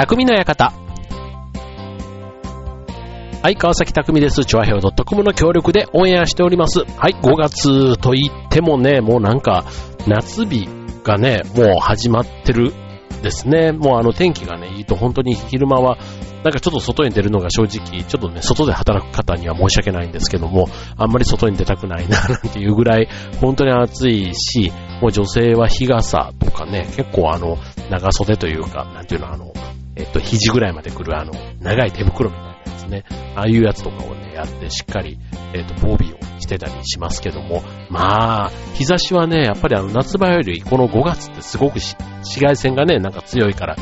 匠の館。はい、川崎匠です。チョアヘオ .com の協力でオンエアしております。はい、5月と言ってもね、もうなんか、夏日がね、もう始まってるですね。もうあの天気がね、いいと本当に昼間は、なんかちょっと外に出るのが正直、ちょっとね、外で働く方には申し訳ないんですけども、あんまり外に出たくないな、なんていうぐらい、本当に暑いし、もう女性は日傘とかね、結構あの、長袖というか、なんていうの、あの、えっと、肘ぐらいまで来るあの、長い手袋みたいなやつね、ああいうやつとかをね、やってしっかり、えっと、防備をしてたりしますけども、まあ、日差しはね、やっぱりあの、夏場よりこの5月ってすごく紫外線がね、なんか強いから、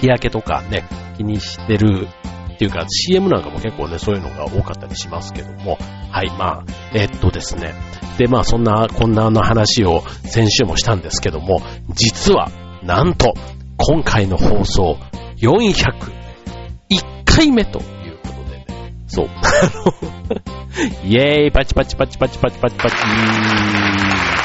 日焼けとかね、気にしてるっていうか CM なんかも結構ね、そういうのが多かったりしますけども、はい、まあ、えっとですね。で、まあそんな、こんなの話を先週もしたんですけども、実は、なんと、今回の放送、401回目ということでね、そう、イェーイ。パチパチパチパチパチパチパチ。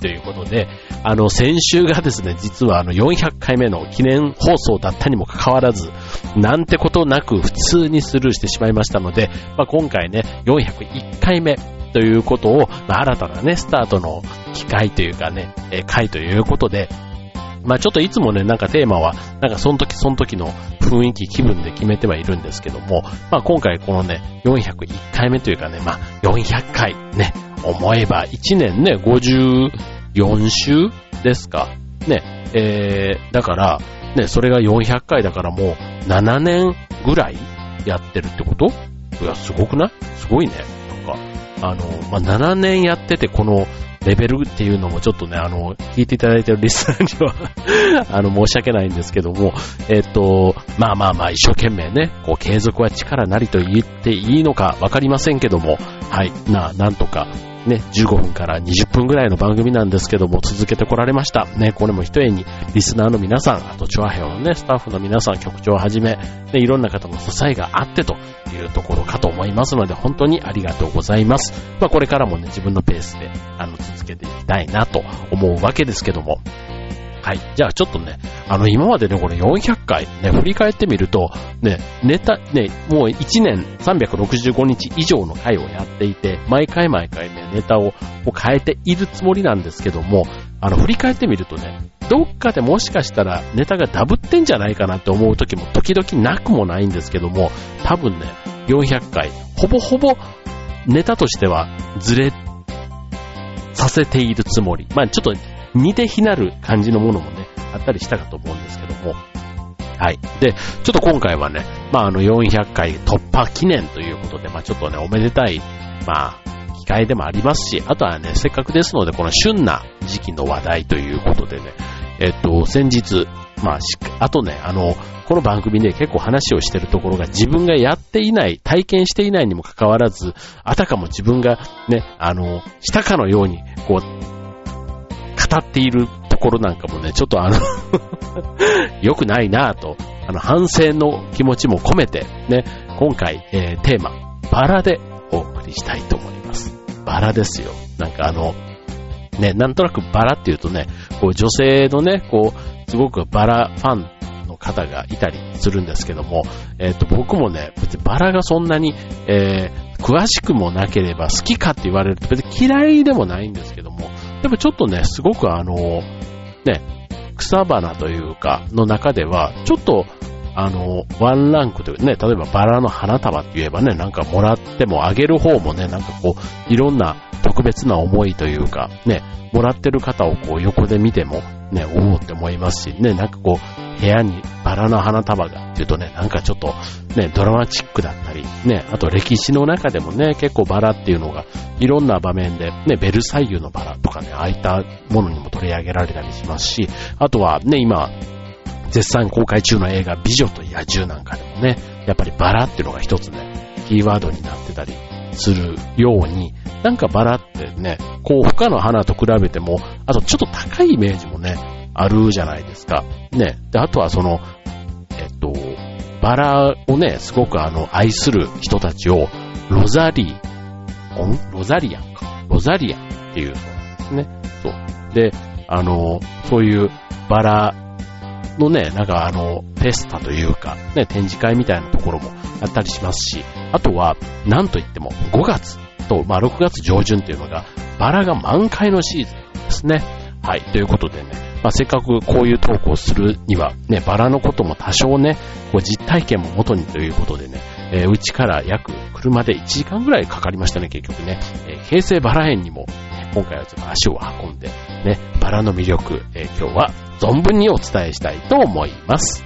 ということで、あの、先週がですね、実はあの400回目の記念放送だったにもかかわらず、なんてことなく普通にスルーしてしまいましたので、まあ、今回ね、401回目ということを、まあ、新たなね、スタートの機会というかね、え回ということで、まあちょっといつもね、なんかテーマは、なんかその時その時の雰囲気、気分で決めてはいるんですけども、まあ今回このね、401回目というかね、まあ400回ね、思えば1年ね、54週ですか？ね、えー、だから、ね、それが400回だからもう7年ぐらいやってるってこと？いや、すごくない？すごいね。なんか、あの、まあ、7年やっててこのレベルっていうのもちょっとね、あの、聞いていただいてるリスナーには あの、申し訳ないんですけども、えっと、まあまあまあ、一生懸命ね、こう、継続は力なりと言っていいのかわかりませんけども、はい、な、なんとか、ね、15分から20分ぐらいの番組なんですけども、続けてこられました。ね、これも一重に、リスナーの皆さん、あと、チョアヘオのね、スタッフの皆さん、局長をはじめ、ね、いろんな方の支えがあってというところかと思いますので、本当にありがとうございます。まあ、これからもね、自分のペースで、あの、続けていきたいなと思うわけですけども、はい。じゃあちょっとね、あの今までね、これ400回ね、振り返ってみると、ね、ネタ、ね、もう1年365日以上の回をやっていて、毎回毎回ね、ネタを変えているつもりなんですけども、あの振り返ってみるとね、どっかでもしかしたらネタがダブってんじゃないかなって思う時も時々なくもないんですけども、多分ね、400回、ほぼほぼネタとしてはずれさせているつもり。まあちょっと似て非なる感じのものもね、あったりしたかと思うんですけども。はい。で、ちょっと今回はね、まああの400回突破記念ということで、まあちょっとね、おめでたい、まあ、機会でもありますし、あとはね、せっかくですので、この旬な時期の話題ということでね、えっと、先日、まあ、あとね、あの、この番組で結構話をしてるところが自分がやっていない、体験していないにもかかわらず、あたかも自分がね、あの、したかのように、こう、語っているところなんかもね、ちょっとあの 良くないなぁと、あの、反省の気持ちも込めて、ね、今回、えー、テーマ、バラでお送りしたいと思います。バラですよ。なんかあの、ね、なんとなくバラっていうとね、こう女性のね、こう、すごくバラファンの方がいたりするんですけども、えっ、と、僕もね、別にバラがそんなに、えー、詳しくもなければ好きかって言われると別に嫌いでもないんですけども、でもちょっとね、すごくあの、ね、草花というか、の中では、ちょっと、あの、ワンランクというね、例えばバラの花束って言えばね、なんかもらってもあげる方もね、なんかこう、いろんな特別な思いというか、ね、もらってる方をこう横で見ても、ね、おおって思いますし、ね、なんかこう、部屋にバラの花束がっていうとね、なんかちょっと、ね、ドラマチックだったり、ね、あと歴史の中でもね、結構バラっていうのが、いろんな場面で、ね、ベルサイユのバラとかね、ああいったものにも取り上げられたりしますし、あとはね、今、絶賛公開中の映画美女と野獣なんかでもね、やっぱりバラっていうのが一つね、キーワードになってたりするように、なんかバラってね、こう他の花と比べても、あとちょっと高いイメージもね、あるじゃないですか。ね。で、あとはその、えっと、バラをね、すごくあの、愛する人たちを、ロザリー、ん？ロザリアンか。ロザリアンっていうそうなんですね。そう。で、あの、そういうバラのね、なんかあの、フェスタというか、ね、展示会みたいなところもやったりしますし、あとは、なんといっても5月と、まあ6月上旬っていうのが、バラが満開のシーズンですね。はい、ということでね、まあ、せっかくこういうトークをするには、ね、バラのことも多少ね、こう実体験も元にということでね、えー、うちから約車で1時間ぐらいかかりましたね、結局ね。えー、京成バラ園にも、今回はちょっと足を運んで、ね、バラの魅力、えー、今日は存分にお伝えしたいと思います。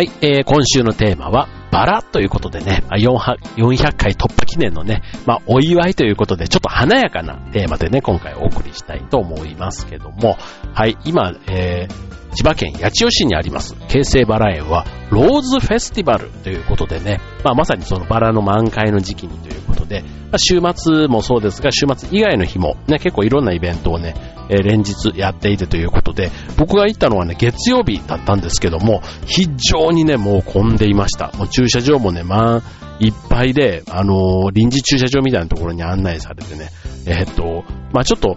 はい、えー、今週のテーマは、バラということでね、400回突破記念のね、まあ、お祝いということで、ちょっと華やかなテーマでね、今回お送りしたいと思いますけども、はい、今、えー、千葉県八千代市にあります、京成バラ園は、ローズフェスティバルということでね、まあ、まさにそのバラの満開の時期にということで、まあ、週末もそうですが、週末以外の日もね、結構いろんなイベントをね、えー、連日やっていてということで、僕が行ったのはね、月曜日だったんですけども、非常にね、もう混んでいました。もう駐車場もね、まあ、いっぱいで、あのー、臨時駐車場みたいなところに案内されてね、えー、っと、まあちょっと、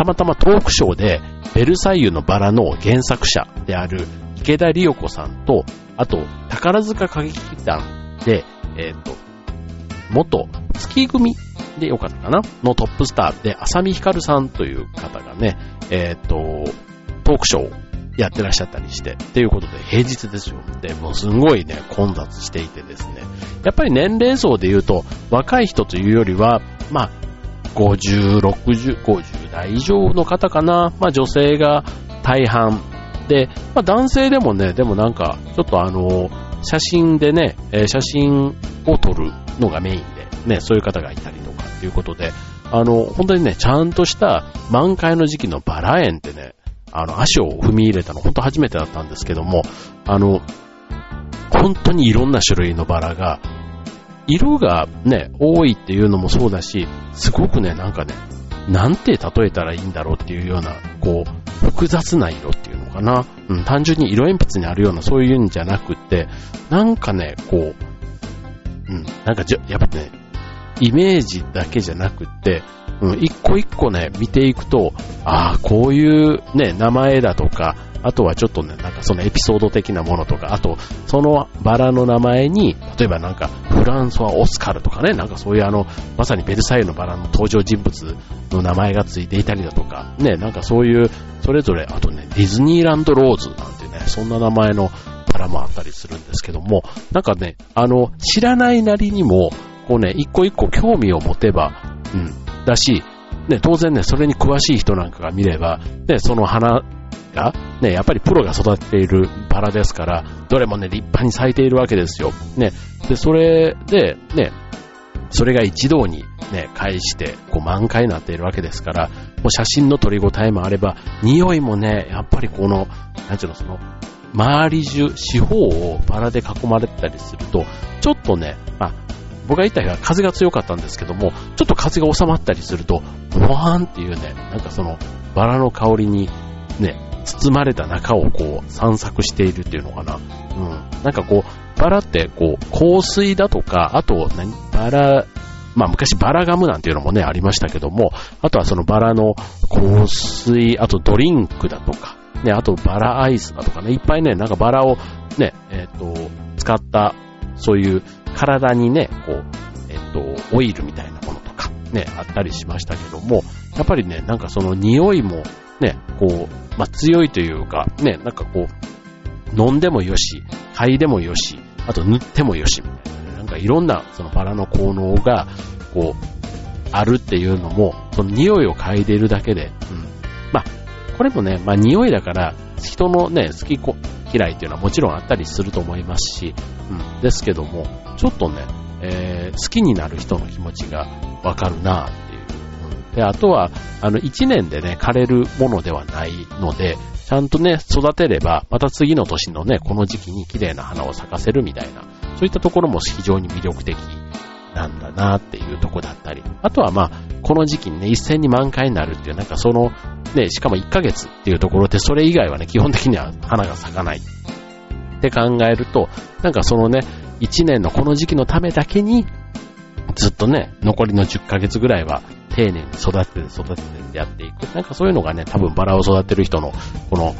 たまたまトークショーで、ベルサイユのバラの原作者である池田理代子さんと、あと、宝塚歌劇団で、えっ、と、元月組でよかったかな？のトップスターで、浅見光さんという方がね、えっ、ー、と、トークショーをやってらっしゃったりして、っていうことで平日ですよ。で、もうすごいね、混雑していてですね。やっぱり年齢層で言うと、若い人というよりは、まあ、50、60、50代以上の方かな。まあ女性が大半で、まあ男性でもね、でもなんか、ちょっとあの、写真でね、写真を撮るのがメインで、ね、そういう方がいたりとかっていうことで、あの、本当にね、ちゃんとした満開の時期のバラ園ってね、あの、足を踏み入れたの本当初めてだったんですけども、あの、本当にいろんな種類のバラが、色がね、多いっていうのもそうだし、すごくね、なんかね、なんて例えたらいいんだろうっていうような、こう、複雑な色っていうのかな。うん、単純に色鉛筆にあるようなそういうんじゃなくて、なんかね、こう、うん、なんかじ、やっぱね、イメージだけじゃなくって、うん、一個一個ね、見ていくと、ああ、こういうね、名前だとか、あとはちょっとね、なんかそのエピソード的なものとか、あと、そのバラの名前に、例えばなんか、フランソワ・オスカルとかね、なんかそういうあの、まさにベルサイユのバラの登場人物の名前がついていたりだとか、ね、なんかそういう、それぞれ、あとね、ディズニーランドローズなんてね、そんな名前のバラもあったりするんですけども、なんかね、あの、知らないなりにも、こうね、一個一個興味を持てば、うん、だし、ね、当然ね、それに詳しい人なんかが見れば、ね、その花が、ね、やっぱりプロが育てているバラですから、どれもね、立派に咲いているわけですよ。ね、で、それで、ね、それが一堂にね、返して、こう満開になっているわけですから、もう写真の撮り応えもあれば、匂いもね、やっぱりこの、なんていうの、その、周り中、四方をバラで囲まれてたりすると、ちょっとね、まあ、僕が行った日は風が強かったんですけども、ちょっと風が収まったりすると、ボワーンっていうね、なんかその、バラの香りに、ね、包まれた中をこう、散策しているっていうのかな。うん。なんかこう、バラってこう、香水だとか、あと何、バラ、まあ昔バラガムなんていうのもね、ありましたけども、あとはそのバラの香水、あとドリンクだとか、ね、あとバラアイスだとかね、いっぱいね、なんかバラをね、えっ、ー、と、使った、そういう体にね、こう、えっと、オイルみたいなものとか、ね、あったりしましたけども、やっぱりね、なんかその匂いも、ね、こう、まあ、強いというか、ね、なんかこう、飲んでもよし、嗅いでもよし、あと塗ってもよし、みたいな、なんかいろんなそのバラの効能が、こう、あるっていうのも、その匂いを嗅いでいるだけで、うん。まあ、これもね、まあ匂いだから、人のね、好き嫌いっていうのはもちろんあったりすると思いますし、うん、ですけども、ちょっとね、えー、好きになる人の気持ちがわかるな、で、あとは、あの、一年でね、枯れるものではないので、ちゃんとね、育てれば、また次の年のね、この時期に綺麗な花を咲かせるみたいな、そういったところも非常に魅力的なんだなっていうとこだったり、あとはまあ、この時期にね、一斉に満開になるっていう、なんかその、ね、しかも1ヶ月っていうところで、それ以外はね、基本的には花が咲かない。って考えると、なんかそのね、1年のこの時期のためだけに、ずっとね、残りの10ヶ月ぐらいは丁寧に育てて育ててやっていく。なんかそういうのがね、多分バラを育てる人の、この、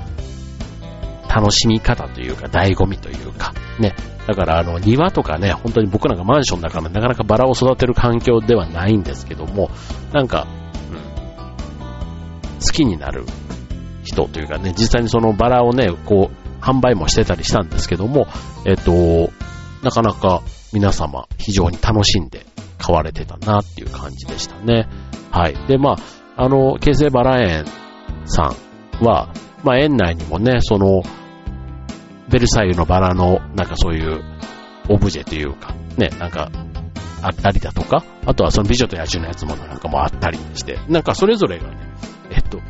楽しみ方というか、醍醐味というか、ね。だからあの、庭とかね、本当に僕なんかマンションだからなかなかバラを育てる環境ではないんですけども、なんか、うん、好きになる人というかね、実際にそのバラをね、こう、販売もしてたりしたんですけども、えっと、なかなか皆様非常に楽しんで買われてたなっていう感じでしたね。はい。で、まあ、あの、京成バラ園さんは、まあ、園内にもね、その、ベルサイユのバラの、なんかそういうオブジェというか、ね、なんか、あったりだとか、あとはその美女と野獣のやつもなんかもあったりして、なんかそれぞれがね、えっと、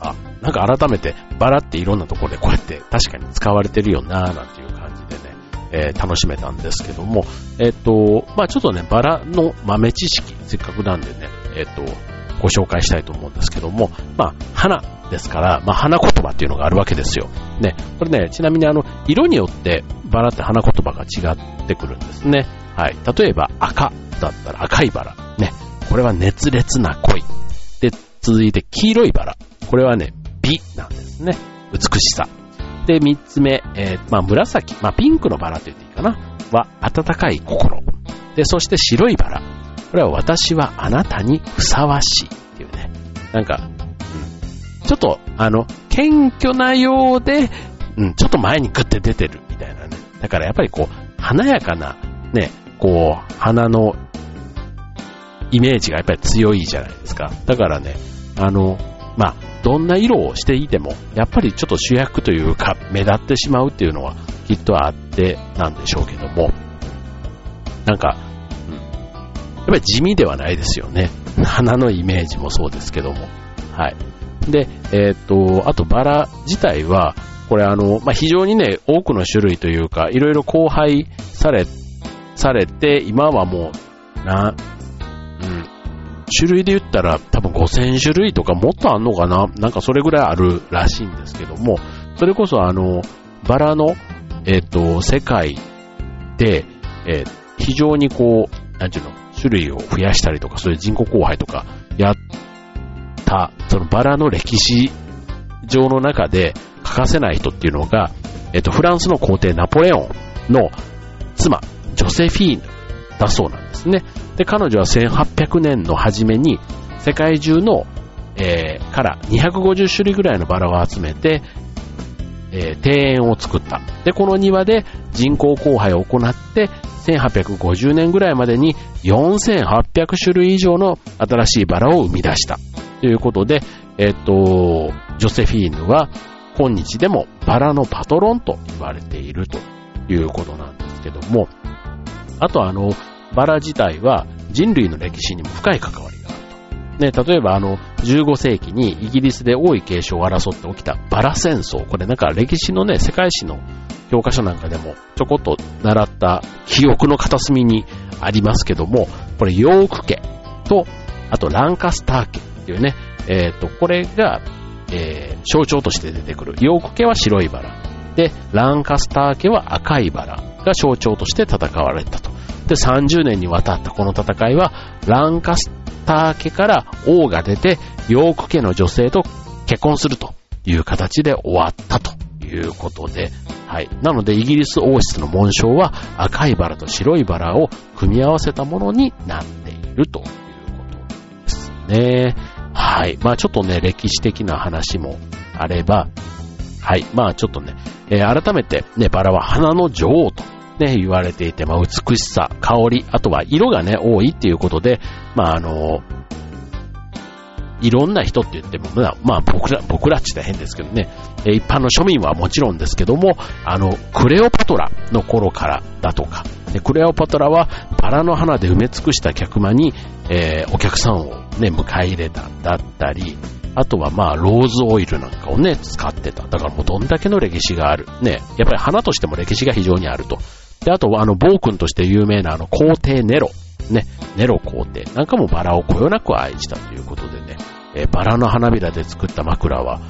あ、なんか改めてバラっていろんなところでこうやって確かに使われてるよなーなんていう感じでね、えー、楽しめたんですけども、えっと、まあちょっとね、バラの豆知識、せっかくなんでね、えっと、ご紹介したいと思うんですけども、まあ花ですから、まあ花言葉っていうのがあるわけですよ。ね、これね、ちなみにあの、色によってバラって花言葉が違ってくるんですね。はい。例えば赤だったら赤いバラ。ね。これは熱烈な恋。で、続いて黄色いバラ。これはね、美なんですね。美しさ。で、三つ目、えー、まあ、紫、まあ、ピンクのバラと言っていいかな。は、温かい心。で、そして白いバラ。これは私はあなたにふさわしいっていうね。なんか、うん、ちょっと、あの、謙虚なようで、うん、ちょっと前にグッて出てるみたいなね。だからやっぱりこう、華やかな、ね、こう、花のイメージがやっぱり強いじゃないですか。だからね、あの、まあ、どんな色をしていても、やっぱりちょっと主役というか、目立ってしまうっていうのはきっとあってなんでしょうけども、なんか、うん、やっぱり地味ではないですよね。花のイメージもそうですけども。はい。で、えー、っと、あとバラ自体は、これあの、まあ、非常にね、多くの種類というか、いろいろ交配され、されて、今はもう、な、種類で言ったら多分5000種類とかもっとあんのかななんかそれぐらいあるらしいんですけども、それこそあの、バラの、えっ、ー、と、世界で、えー、非常にこう、なんていうの、種類を増やしたりとか、そういう人工交配とかやった、そのバラの歴史上の中で欠かせない人っていうのが、えっ、ー、と、フランスの皇帝ナポレオンの妻、ジョセフィーヌだそうなんですね。で、彼女は1800年の初めに世界中の、えー、から250種類ぐらいのバラを集めて、えー、庭園を作った。で、この庭で人工交配を行って、1850年ぐらいまでに4800種類以上の新しいバラを生み出した。ということで、えっ、と、ジョセフィーヌは今日でもバラのパトロンと言われているということなんですけども、あとあの、バラ自体は人類の歴史にも深い関わりがあると。ね、例えばあの、15世紀にイギリスで王位継承を争って起きたバラ戦争。これなんか歴史のね、世界史の教科書なんかでもちょこっと習った記憶の片隅にありますけども、これヨーク家と、あとランカスター家っていうね、えっ、ー、と、これが、えー、象徴として出てくる。ヨーク家は白いバラ。で、ランカスター家は赤いバラが象徴として戦われたと。で、30年にわたったこの戦いは、ランカスター家から王が出て、ヨーク家の女性と結婚するという形で終わったということで、はい。なので、イギリス王室の紋章は赤いバラと白いバラを組み合わせたものになっているということですね。はい。まあちょっとね、歴史的な話もあれば、はい。まあちょっとね、えー、改めてね、バラは花の女王とね、言われていて、まあ、美しさ、香り、あとは色がね、多いっていうことで、まあ、あの、いろんな人って言っても、まあ、僕ら、僕らって言ったら変ですけどね、一般の庶民はもちろんですけども、あの、クレオパトラの頃からだとか、でクレオパトラはバラの花で埋め尽くした客間に、えー、お客さんをね、迎え入れただったり、あとはまあ、ローズオイルなんかをね、使ってた。だからもうどんだけの歴史がある。ね、やっぱり花としても歴史が非常にあると。で、あとはあの、暴君として有名なあの、皇帝ネロ。ね、ネロ皇帝なんかもバラをこよなく愛したということでね、えー、バラの花びらで作った枕は、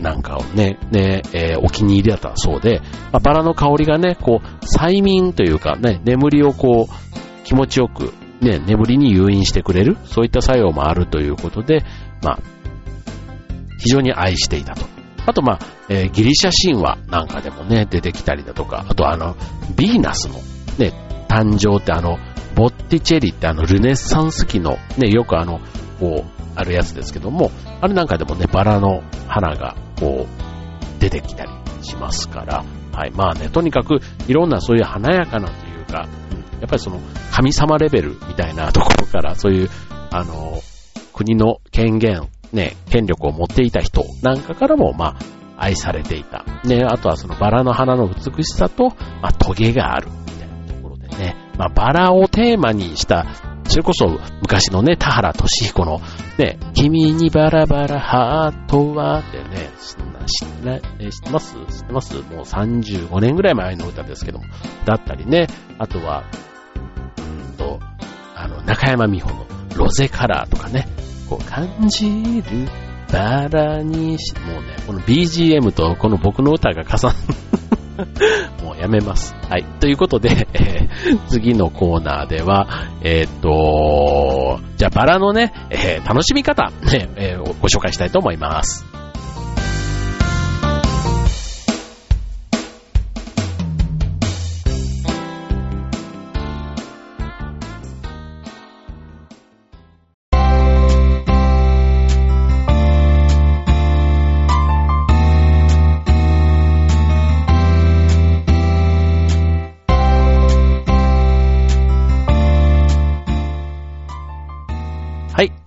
なんかをね、ね、えー、お気に入りだったそうで、まあ、バラの香りがね、こう、催眠というかね、眠りをこう、気持ちよく、ね、眠りに誘引してくれる、そういった作用もあるということで、まあ、非常に愛していたと。あと、まあ、えー、ギリシャ神話なんかでもね、出てきたりだとか、あとあの、ヴィーナスのね、誕生ってあの、ボッティチェリってあの、ルネッサンス期のね、よくあの、こう、あるやつですけども、あれなんかでもね、バラの花が、こう、出てきたりしますから、はい。まあね、とにかく、いろんなそういう華やかなというか、うん、やっぱりその、神様レベルみたいなところから、そういう、あの、国の権限、ね、権力を持っていた人なんかからも、まあ、愛されていた。ね、あとはそのバラの花の美しさと、まあ、トゲがある、みたいなところでね、まあ、バラをテーマにした、それこそ昔のね、田原俊彦のね、君にバラバラハートはってね、知ってます？知ってます？もう35年ぐらい前の歌ですけども。だったりね、あとは、うんと、あの、中山美穂のロゼカラーとかね、こう感じるバラにし、もうね、この BGM とこの僕の歌が重なる もうやめます。はい。ということで、えー、次のコーナーでは、えー、っと、じゃあバラのね、えー、楽しみ方、ね、えー、ご紹介したいと思います。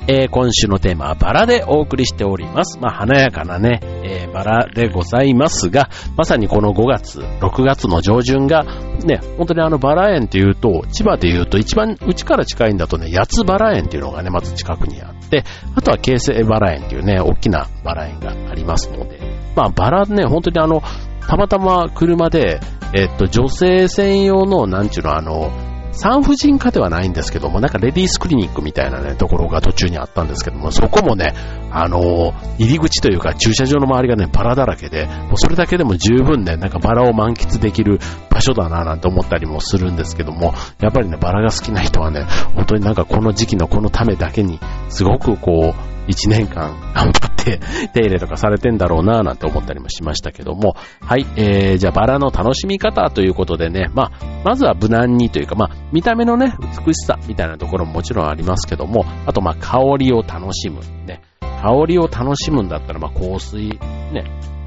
えー、今週のテーマはバラでお送りしております。まあ、華やかなね、えー、バラでございますが、まさにこの5月、6月の上旬が、ね、本当にあのバラ園っていうと、千葉で言うと一番うちから近いんだとね、八つバラ園っていうのがね、まず近くにあって、あとは京成バラ園っていうね、大きなバラ園がありますので、まあ、バラね、本当にあの、たまたま車で、えっと、女性専用の、なんちゅうの、あの、産婦人科ではないんですけども、なんかレディースクリニックみたいなね、ところが途中にあったんですけども、そこもね、あの入り口というか駐車場の周りがね、バラだらけで、もうそれだけでも十分ね、なんかバラを満喫できる場所だなぁなんて思ったりもするんですけども、やっぱりね、バラが好きな人はね、本当になんかこの時期のこのためだけに、すごくこう、一年間頑張って 手入れとかされてんだろうなぁなんて思ったりもしましたけども、はい、えー、じゃあバラの楽しみ方ということでね、まあ、まずは無難にというか、まあ、見た目のね、美しさみたいなところももちろんありますけども、あとまあ、香りを楽しむ、ね、香りを楽しむんだったら、まあ、香水、ね、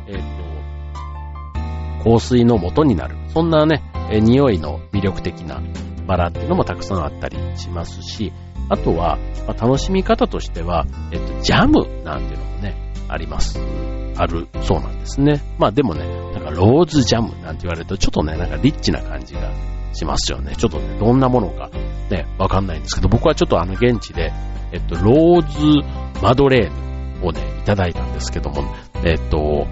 えっ、と、香水の元になる。そんなね、え匂いの魅力的なバラっていうのもたくさんあったりしますし、あとは、まあ、楽しみ方としては、えっと、ジャムなんていうのもね、あります。あるそうなんですね。まあでもね、なんかローズジャムなんて言われるとちょっとね、なんかリッチな感じがしますよね。ちょっとね、どんなものかね、わかんないんですけど、僕はちょっとあの現地で、えっと、ローズマドレーヌをね、いただいたんですけども、えっと、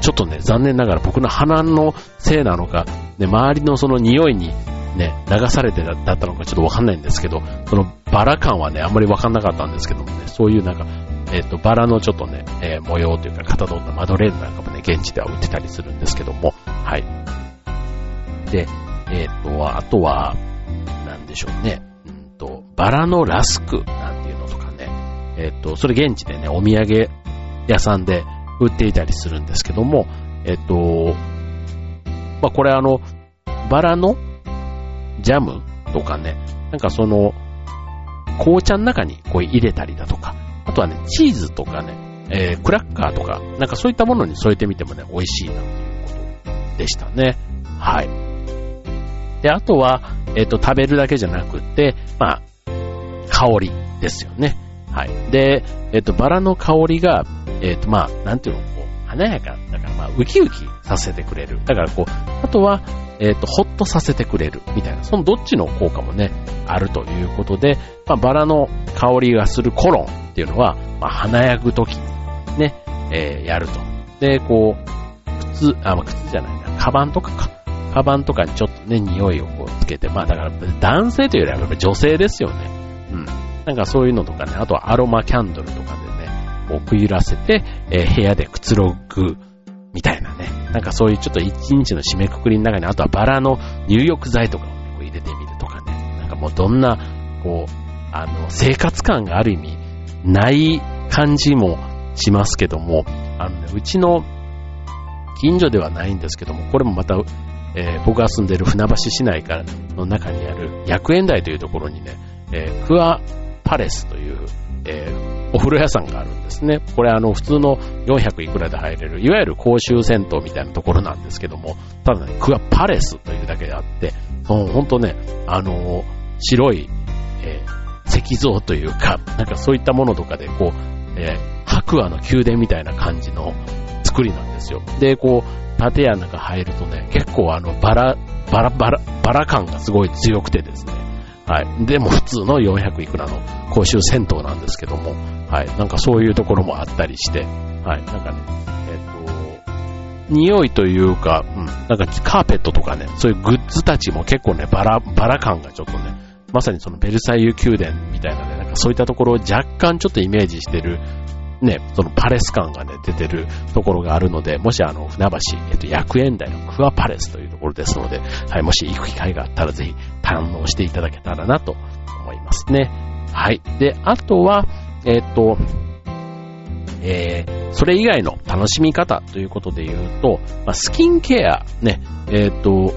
ちょっとね、残念ながら僕の鼻のせいなのか、ね、周りのその匂いにね、流されてだったのかちょっとわかんないんですけど、そのバラ感はね、あんまりわかんなかったんですけどもね、そういうなんか、えっ、ー、と、バラのちょっとね、えー、模様というか、型取ったマドレーヌなんかもね、現地では売ってたりするんですけども、はい。で、えっ、ー、と、あとは、なんでしょうね、うんと、バラのラスクなんていうのとかね、えっ、と、それ現地でね、お土産屋さんで売っていたりするんですけども、えっ、と、まあ、これあの、バラのジャムとかね、なんかその、紅茶の中にこう入れたりだとか、あとはね、チーズとかね、えー、クラッカーとか、なんかそういったものに添えてみてもね、美味しいなということでしたね。はい。で、あとは、えっ、ー、と、食べるだけじゃなくて、まあ、香りですよね。はい。で、えっ、ー、と、バラの香りが、えっ、と、まあ、なんていうの、こう、華やか、だからまあ、ウキウキさせてくれる。だからこう、あとは、えっ、ー、と、ほっとさせてくれるみたいな、そのどっちの効果もね、あるということで、まあ、バラの香りがするコロンっていうのは、まあ、華やぐときにね、えー、やると。で、こう、靴、あ、まあ、靴じゃないな、カバンとかか。カバンとかにちょっとね、匂いをこうつけて、まあだから男性というよりはやっぱ女性ですよね。うん。なんかそういうのとかね、あとはアロマキャンドルとかでね、こうくゆらせて、えー、部屋でくつろぐみたいなね。なんかそういうちょっと一日の締めくくりの中に、あとはバラの入浴剤とかを、ね、入れてみるとかね。なんかもうどんな、こう、あの、生活感がある意味、ない感じもしますけども、あのね、うちの近所ではないんですけども、これもまた、えー、僕が住んでる船橋市内からの中にある薬園台というところにね、えー、クアパレスという、えー、お風呂屋さんがあるんですね。これあの普通の400いくらで入れる、いわゆる公衆銭湯みたいなところなんですけども、ただね、クアパレスというだけであって、ほんとね、あのー、白い、えー、石像というか、なんかそういったものとかでこう、えー、白亜の宮殿みたいな感じの作りなんですよ。で、こう、建屋の中入るとね、結構あの、バラ、バラバラ、バラ感がすごい強くてですね、はい。でも普通の400いくらの公衆銭湯なんですけども、はい。なんかそういうところもあったりして、はい。なんかね、えっ、と、匂いというか、うん、なんかカーペットとかね、そういうグッズたちも結構ね、バラ、バラ感がちょっとね、まさにそのベルサイユ宮殿みたいなね、なんかそういったところを若干ちょっとイメージしてる、ね、そのパレス感がね、出てるところがあるので、もしあの、船橋、えっと、薬園台のクアパレスというところですので、はい、もし行く機会があったらぜひ堪能していただけたらなと思いますね。はい。で、あとは、えっと、えー、それ以外の楽しみ方ということで言うと、まあ、スキンケア、ね、えっ、と、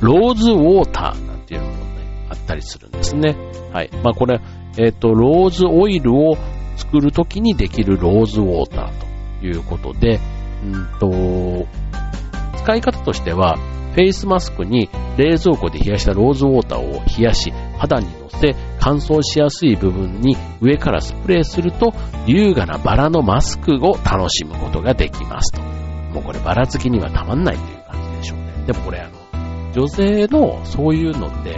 ローズウォーターなんていうのもね、あったりするんですね。はい。まあ、これ、えっ、と、ローズオイルを作るときにできるローズウォーターということで、うんと、使い方としては、フェイスマスクに冷蔵庫で冷やしたローズウォーターを冷やし、肌にのせ、乾燥しやすい部分に上からスプレーすると、優雅なバラのマスクを楽しむことができますと。もうこれバラ好きにはたまんないという感じでしょうね。でもこれあの、女性のそういうのって、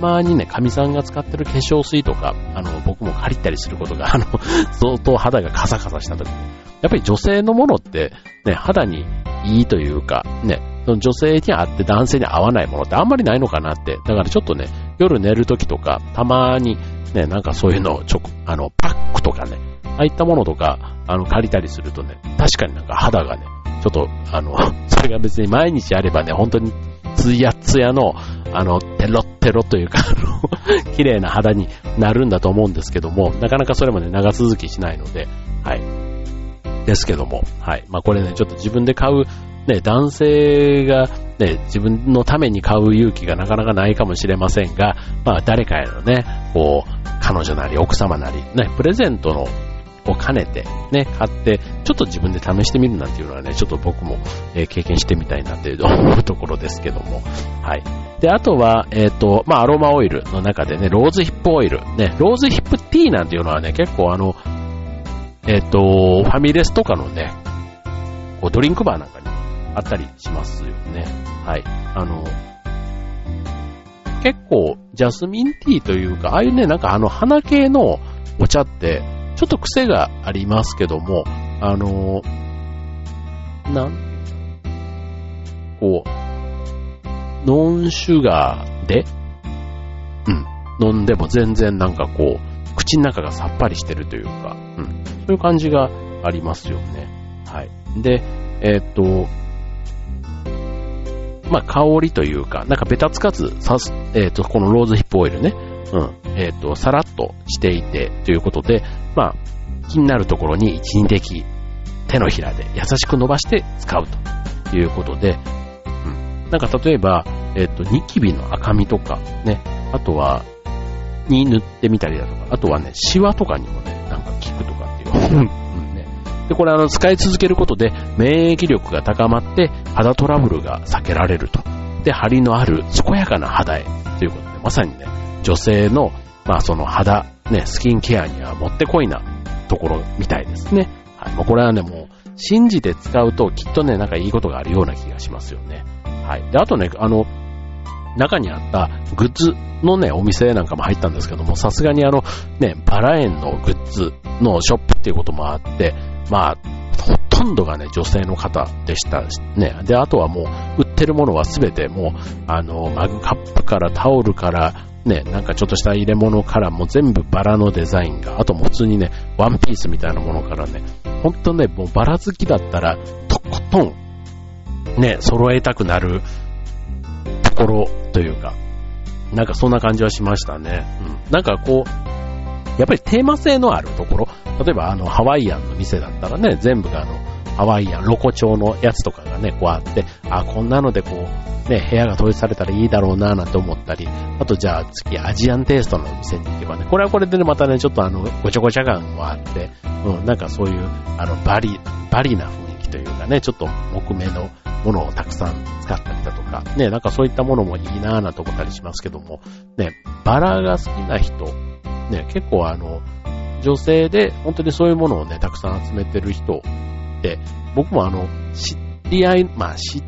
まにね、神さんが使ってる化粧水とか、あの、僕も借りたりすることが、あの、相当肌がカサカサした時に、やっぱり女性のものって、ね、肌にいいというか、ね、その女性に合って男性に合わないものってあんまりないのかなって。だからちょっとね、夜寝るときとか、たまにね、なんかそういうのをちょ、あの、パックとかね、ああいったものとか、あの、借りたりするとね、確かになんか肌がね、ちょっと、あの、それが別に毎日あればね、本当にツヤツヤの、あの、テロッテロというか、あの、綺麗な肌になるんだと思うんですけども、なかなかそれもね、長続きしないので、はい。ですけども、はい。まあこれね、ちょっと自分で買うね、男性が、ね、自分のために買う勇気がなかなかないかもしれませんが、まあ誰かへのね、こう、彼女なり奥様なり、ね、プレゼントのを兼ねて、ね、買って、ちょっと自分で試してみるなんていうのはね、ちょっと僕も、えー、経験してみたいなというところですけども。はい。で、あとは、えっ、ー、と、まあ、アロマオイルの中でね、ローズヒップオイル。ね、ローズヒップティーなんていうのはね、結構あの、えっ、ー、と、ファミレスとかのね、こうドリンクバーなんかにあったりしますよね。はい。あの、結構、ジャスミンティーというか、ああいうね、なんかあの、花系のお茶って、ちょっと癖がありますけども、あの、なん、こう、ノンシュガーで、うん、飲んでも全然なんかこう、口の中がさっぱりしてるというか、うん、そういう感じがありますよね。はい。で、えー、っと、まあ、香りというか、なんかベタつかず、さす、えっ、と、このローズヒップオイルね、うん、えっ、ー、と、さらっとしていて、ということで、まあ、気になるところに一時的手のひらで優しく伸ばして使うということで、うん、なんか例えば、えっ、ー、と、ニキビの赤みとか、ね、あとは、に塗ってみたりだとか、あとはね、シワとかにもね、なんか効くとかっていう。で、これあの、使い続けることで免疫力が高まって肌トラブルが避けられると。で、張りのある健やかな肌へということで、まさにね、女性の、まあその肌、ね、スキンケアにはもってこいなところみたいですね。はい。もうこれはね、もう、信じて使うときっとね、なんかいいことがあるような気がしますよね。はい。で、あとね、あの、中にあったグッズのね、お店なんかも入ったんですけども、さすがにあの、ね、バラ園のグッズのショップっていうこともあって、まあ、ほとんどがね、女性の方でしたね。で、あとはもう、売ってるものはすべてもう、あの、マグカップからタオルから、ね、なんかちょっとした入れ物からも全部バラのデザインが、あとも普通にね、ワンピースみたいなものからね、ほんとね、もうバラ好きだったら、とことん、ね、揃えたくなるところというか、なんかそんな感じはしましたね。うん。なんかこう、やっぱりテーマ性のあるところ、例えばあのハワイアンの店だったらね、全部があの、ハワイアン、ロコ調のやつとかがね、こうあって、あ、こんなのでこう、ね、部屋が統一されたらいいだろうなぁなんて思ったり、あとじゃあ次アジアンテイストの店に行けばね、これはこれでね、またね、ちょっとあの、ごちゃごちゃ感もあって、うん、なんかそういう、あの、バリ、バリな雰囲気というかね、ちょっと木目のものをたくさん使ったりだとか、ね、なんかそういったものもいいなぁなと思ったりしますけども、ね、バラが好きな人、ね、結構あの、女性で本当にそういうものをね、たくさん集めてる人って、僕もあの、知り合い、まあ知っ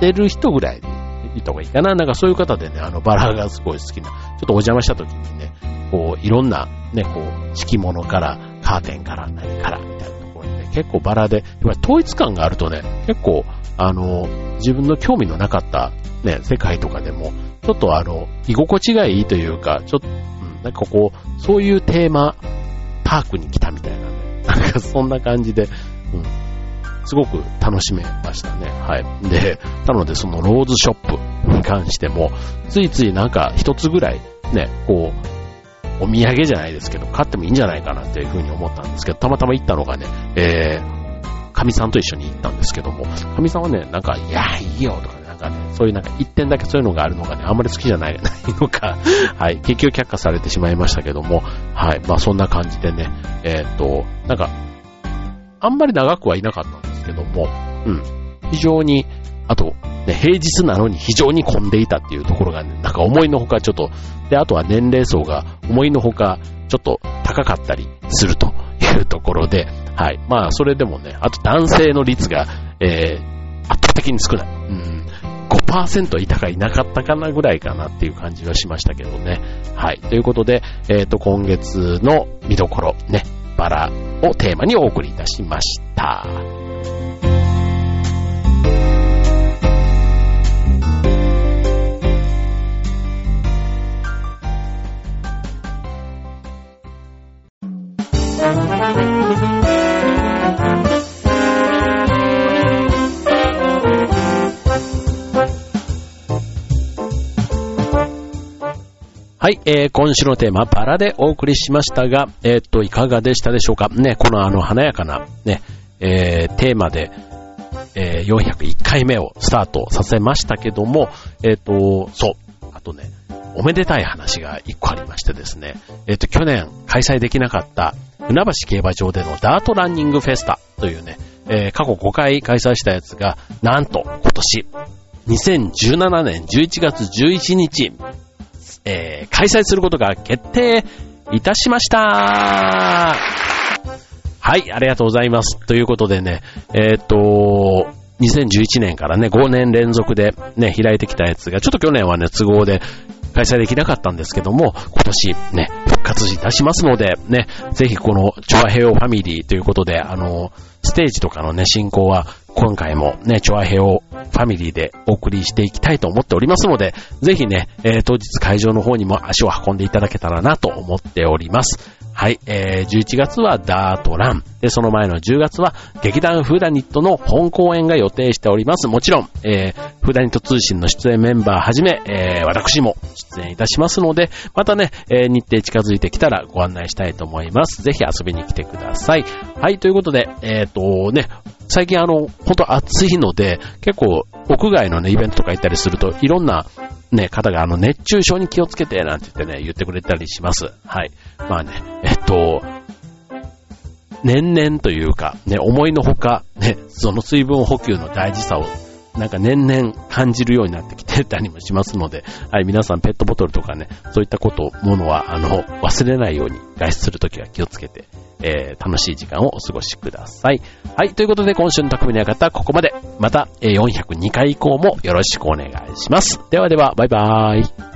てる人ぐらいで言った方がいいかな。なんかそういう方でね、あのバラがすごい好きな、ちょっとお邪魔した時にね、こう、いろんなね、こう、敷物から、カーテンから何から、みたいなところにね、結構バラで、統一感があるとね、結構、あの、自分の興味のなかったね、世界とかでも、ちょっとあの、居心地がいいというか、ちょっと、うん、なんかこう、そういうテーマ、パークに来たみたいなね、なんかそんな感じで、すごく楽しめましたね。はい。で、なのでそのローズショップに関しても、ついついなんか一つぐらい、ね、こう、お土産じゃないですけど、買ってもいいんじゃないかなっていうふうに思ったんですけど、たまたま行ったのがね、えー、神さんと一緒に行ったんですけども、神さんはね、なんか、いや、いいよとかね、なんかね、そういうなんか一点だけそういうのがあるのがね、あんまり好きじゃないないのか、はい、結局却下されてしまいましたけども、はい、まあそんな感じでね、えー、っと、なんか、あんまり長くはいなかったんですけども、うん、非常に、あと、ね、平日なのに非常に混んでいたっていうところがね、なんか思いのほかちょっと、で、あとは年齢層が思いのほかちょっと高かったりするというところで、はい。まあ、それでもね、あと男性の率が、えー、圧倒的に少ない。うん。5%いたかいなかったかなぐらいかなっていう感じはしましたけどね。はい。ということで、えっ、ー、と、今月の見どころ、ね、バラをテーマにお送りいたしました。はい、えー、今週のテーマ、バラでお送りしましたが、えー、っと、いかがでしたでしょうか？ね、このあの、華やかな、ね、えー、テーマで、えー、401回目をスタートさせましたけども、えー、と、そう、あとね、おめでたい話が一個ありましてですね、えー、と、去年開催できなかった船橋競馬場でのダートランニングフェスタというね、えー、過去5回開催したやつが、なんと今年、2017年11月11日、えー、開催することが決定いたしましたはい、ありがとうございます。ということでね、えー、っと、2011年からね、5年連続でね、開いてきたやつが、ちょっと去年はね、都合で開催できなかったんですけども、今年ね、復活いたしますので、ね、ぜひこの、チョアヘオファミリーということで、あの、ステージとかのね、進行は、今回もね、チョアヘオファミリーでお送りしていきたいと思っておりますので、ぜひね、えー、当日会場の方にも足を運んでいただけたらなと思っております。はい、えー、11月はダートラン。で、その前の10月は劇団フーダニットの本公演が予定しております。もちろん、えー、フーダニット通信の出演メンバーはじめ、えー、私も出演いたしますので、またね、えー、日程近づいてきたらご案内したいと思います。ぜひ遊びに来てください。はい、ということで、えっ、ー、とね、最近あの、ほんと暑いので、結構屋外のね、イベントとか行ったりすると、いろんなね、方があの熱中症に気をつけてなんて言ってね、言ってくれたりします。はい。まあね、えっと、年々というか、ね、思いのほか、ね、その水分補給の大事さを、なんか年々感じるようになってきてたりもしますので、はい、皆さんペットボトルとかね、そういったこと、ものは、あの、忘れないように外出するときは気をつけて、えー、楽しい時間をお過ごしください。はい、ということで今週の匠の館、ここまで。また、え、402回以降もよろしくお願いします。ではでは、バイバーイ。